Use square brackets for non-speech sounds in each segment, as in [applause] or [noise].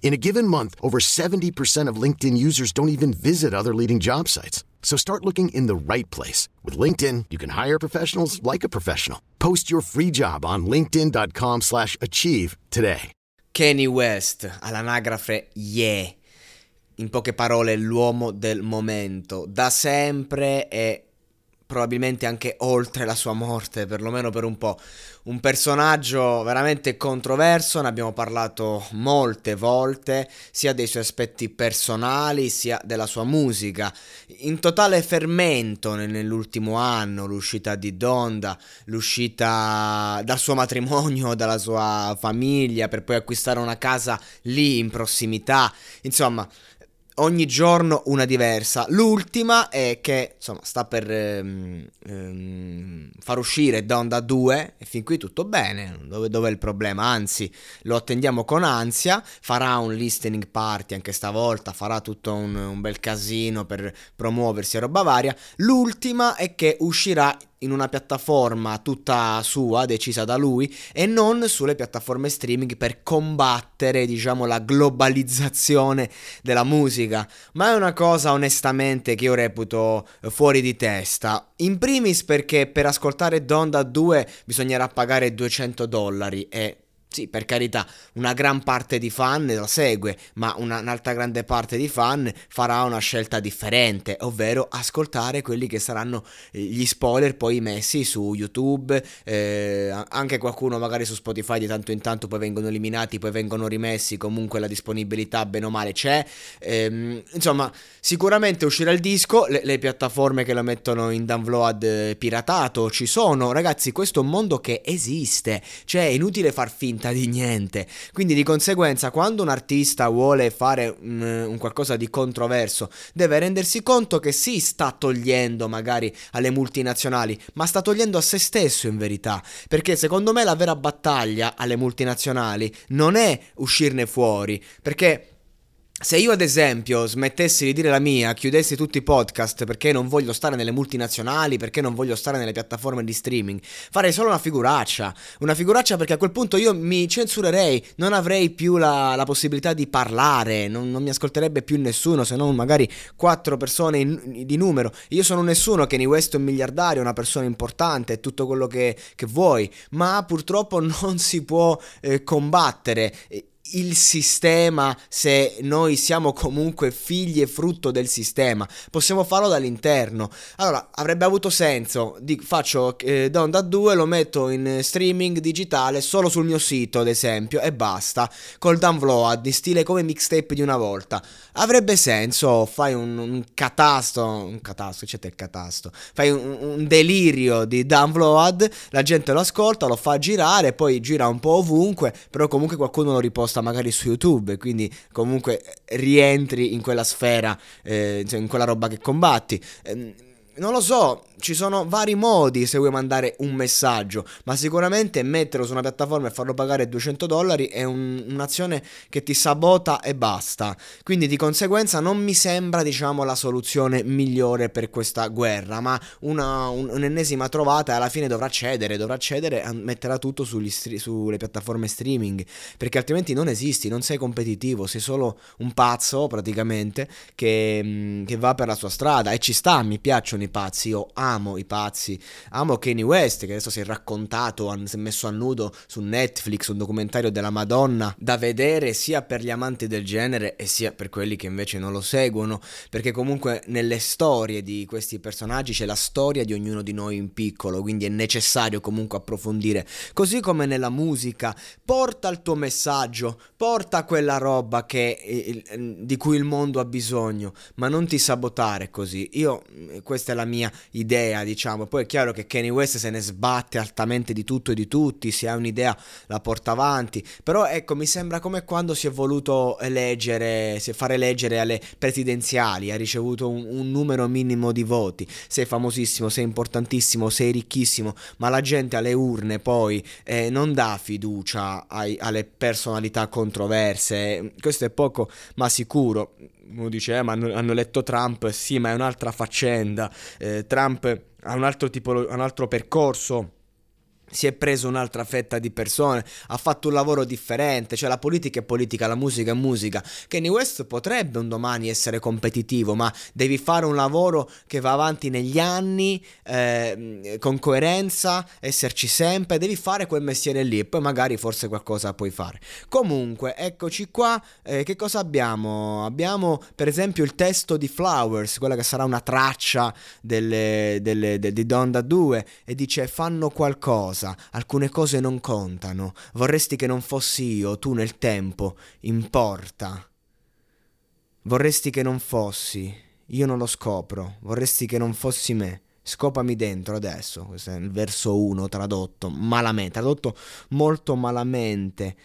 In a given month, over 70% of LinkedIn users don't even visit other leading job sites. So start looking in the right place. With LinkedIn, you can hire professionals like a professional. Post your free job on linkedin.com slash achieve today. Kanye West, all'anagrafe Yeah. In poche parole, l'uomo del momento. Da sempre e probabilmente anche oltre la sua morte, perlomeno per un po'. Un personaggio veramente controverso, ne abbiamo parlato molte volte, sia dei suoi aspetti personali, sia della sua musica. In totale fermento nell'ultimo anno, l'uscita di Donda, l'uscita dal suo matrimonio, dalla sua famiglia, per poi acquistare una casa lì in prossimità. Insomma, ogni giorno una diversa. L'ultima è che insomma sta per ehm, ehm, far uscire Donda 2 e fin qui tutto bene. Dove, dove, è il problema? Anzi, lo attendiamo con ansia. Farà un listening party anche stavolta, farà tutto un, un bel casino per promuoversi a roba varia. L'ultima è che uscirà in una piattaforma tutta sua, decisa da lui, e non sulle piattaforme streaming per combattere, diciamo, la globalizzazione della musica. Ma è una cosa onestamente che io reputo fuori di testa. In primis perché per ascoltare Donda 2 bisognerà pagare 200 dollari e sì, per carità, una gran parte di fan la segue, ma una, un'altra grande parte di fan farà una scelta differente, ovvero ascoltare quelli che saranno eh, gli spoiler poi messi su YouTube, eh, anche qualcuno magari su Spotify di tanto in tanto poi vengono eliminati, poi vengono rimessi, comunque la disponibilità bene o male c'è. Eh, insomma, sicuramente uscirà il disco, le, le, piattaforme che lo mettono in download eh, piratato ci sono, ragazzi, questo è un mondo che esiste, cioè è inutile far finta finta di niente. Quindi di conseguenza quando un artista vuole fare un, un qualcosa di controverso deve rendersi conto che si sta togliendo magari alle multinazionali, ma sta togliendo a se stesso in verità. Perché secondo me la vera battaglia alle multinazionali non è uscirne fuori, perché se io ad esempio smettessi di dire la mia, chiudessi tutti i podcast perché non voglio stare nelle multinazionali, perché non voglio stare nelle piattaforme di streaming, farei solo una figuraccia. Una figuraccia perché a quel punto io mi censurerei, non avrei più la, la possibilità di parlare, non, non, mi ascolterebbe più nessuno se non magari quattro persone in, di numero. Io sono nessuno, Kanye West è un miliardario, una persona importante, è tutto quello che, che vuoi, ma purtroppo non si può eh, combattere il sistema se noi siamo comunque figli e frutto del sistema possiamo farlo dall'interno. Allora avrebbe avuto senso di, faccio eh, Donda 2 lo metto in streaming digitale solo sul mio sito ad esempio e basta. Col download in stile come mixtape di una volta. Avrebbe senso fai un, un catasto un catasto c'è il catasto. Fai un, un delirio di download la gente lo ascolta lo fa girare poi gira un po' ovunque però comunque qualcuno lo riposta posta magari su YouTube, quindi comunque rientri in quella sfera, eh, cioè in quella roba che combatti. Eh, non lo so, ci sono vari modi se vuoi mandare un messaggio, ma sicuramente metterlo su una piattaforma e farlo pagare 200 dollari è un, un'azione che ti sabota e basta. Quindi di conseguenza non mi sembra, diciamo, la soluzione migliore per questa guerra, ma una, un, un'ennesima trovata e alla fine dovrà cedere, dovrà cedere e metterà tutto stri- sulle piattaforme streaming, perché altrimenti non esisti, non sei competitivo, sei solo un pazzo praticamente che, mm, che va per la sua strada e ci sta, mi piacciono i pazzi, io amo i pazzi, amo Kanye West che adesso si è raccontato, si è messo a nudo su Netflix un documentario della Madonna da vedere sia per gli amanti del genere e sia per quelli che invece non lo seguono, perché comunque nelle storie di questi personaggi c'è la storia di ognuno di noi in piccolo, quindi è necessario comunque approfondire, così come nella musica, porta il tuo messaggio, porta quella roba che, di cui il mondo ha bisogno, ma non ti sabotare così. Io questa è la mia idea, diciamo. Poi è chiaro che Kanye West se ne sbatte altamente di tutto e di tutti, se ha un'idea la porta avanti, però ecco, mi sembra come quando si è voluto eleggere, si fare eleggere alle presidenziali, ha ricevuto un, un numero minimo di voti, sei famosissimo, sei importantissimo, sei ricchissimo, ma la gente alle urne poi eh, non dà fiducia ai, alle personalità controverse, questo è poco ma sicuro uno dice, eh, ma hanno, hanno, eletto Trump, sì, ma è un'altra faccenda. Eh, Trump ha un altro, tipo, un altro percorso si è preso un'altra fetta di persone, ha fatto un lavoro differente, cioè la politica è politica, la musica è musica. Kanye West potrebbe un domani essere competitivo, ma devi fare un lavoro che va avanti negli anni, eh, con coerenza, esserci sempre, devi fare quel mestiere lì e poi magari forse qualcosa puoi fare. Comunque, eccoci qua, eh, che cosa abbiamo? Abbiamo per esempio il testo di Flowers, quella che sarà una traccia delle, delle, de, di Donda 2 e dice fanno qualcosa cosa, alcune cose non contano, vorresti che non fossi io, tu nel tempo, importa. Vorresti che non fossi, io non lo scopro, vorresti che non fossi me. Scopami dentro adesso, questo è il verso 1 tradotto malamente, tradotto molto malamente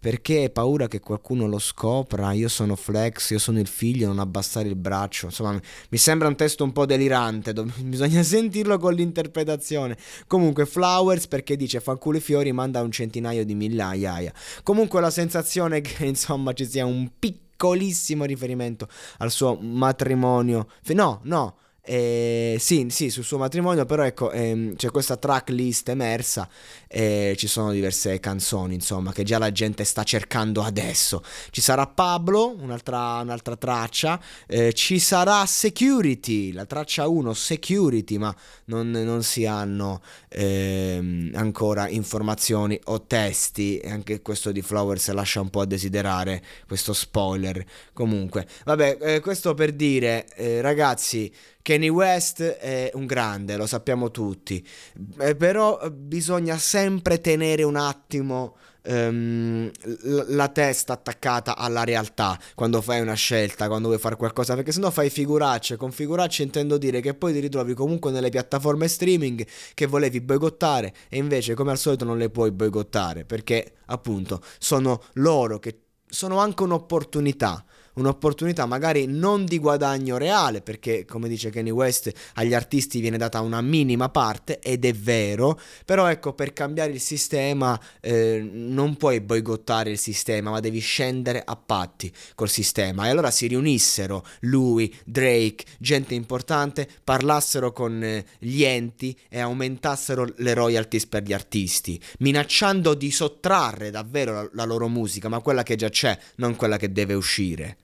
perché paura che qualcuno lo scopra? Io sono Flex, io sono il figlio, non abbassare il braccio. Insomma, mi sembra un testo un po' delirante, [laughs] bisogna sentirlo con l'interpretazione. Comunque, Flowers perché dice fanculo i fiori, manda un centinaio di migliaia. Comunque la sensazione [laughs] che insomma ci sia un piccolissimo riferimento al suo matrimonio. No, no, eh, sì, sì, sul suo matrimonio, però ecco, ehm, c'è questa tracklist emersa e ci sono diverse canzoni, insomma, che già la gente sta cercando adesso. Ci sarà Pablo, un'altra, un'altra traccia, eh, ci sarà Security, la traccia 1, Security, ma non, non si hanno ehm, ancora informazioni o testi, e anche questo di Flowers lascia un po' a desiderare, questo spoiler. Comunque, vabbè, eh, questo per dire, eh, ragazzi, Kanye West è un grande, lo sappiamo tutti, eh, però bisogna sempre tenere un attimo um, la testa attaccata alla realtà quando fai una scelta, quando vuoi fare qualcosa, perché sennò fai figuracce, con figuracce intendo dire che poi ti ritrovi comunque nelle piattaforme streaming che volevi boicottare e invece come al solito non le puoi boicottare, perché appunto sono loro che sono anche un'opportunità un'opportunità magari non di guadagno reale, perché come dice Kanye West agli artisti viene data una minima parte ed è vero, però ecco per cambiare il sistema eh, non puoi boicottare il sistema, ma devi scendere a patti col sistema. E allora si riunissero lui, Drake, gente importante, parlassero con eh, gli enti e aumentassero le royalties per gli artisti, minacciando di sottrarre davvero la, la loro musica, ma quella che già c'è, non quella che deve uscire.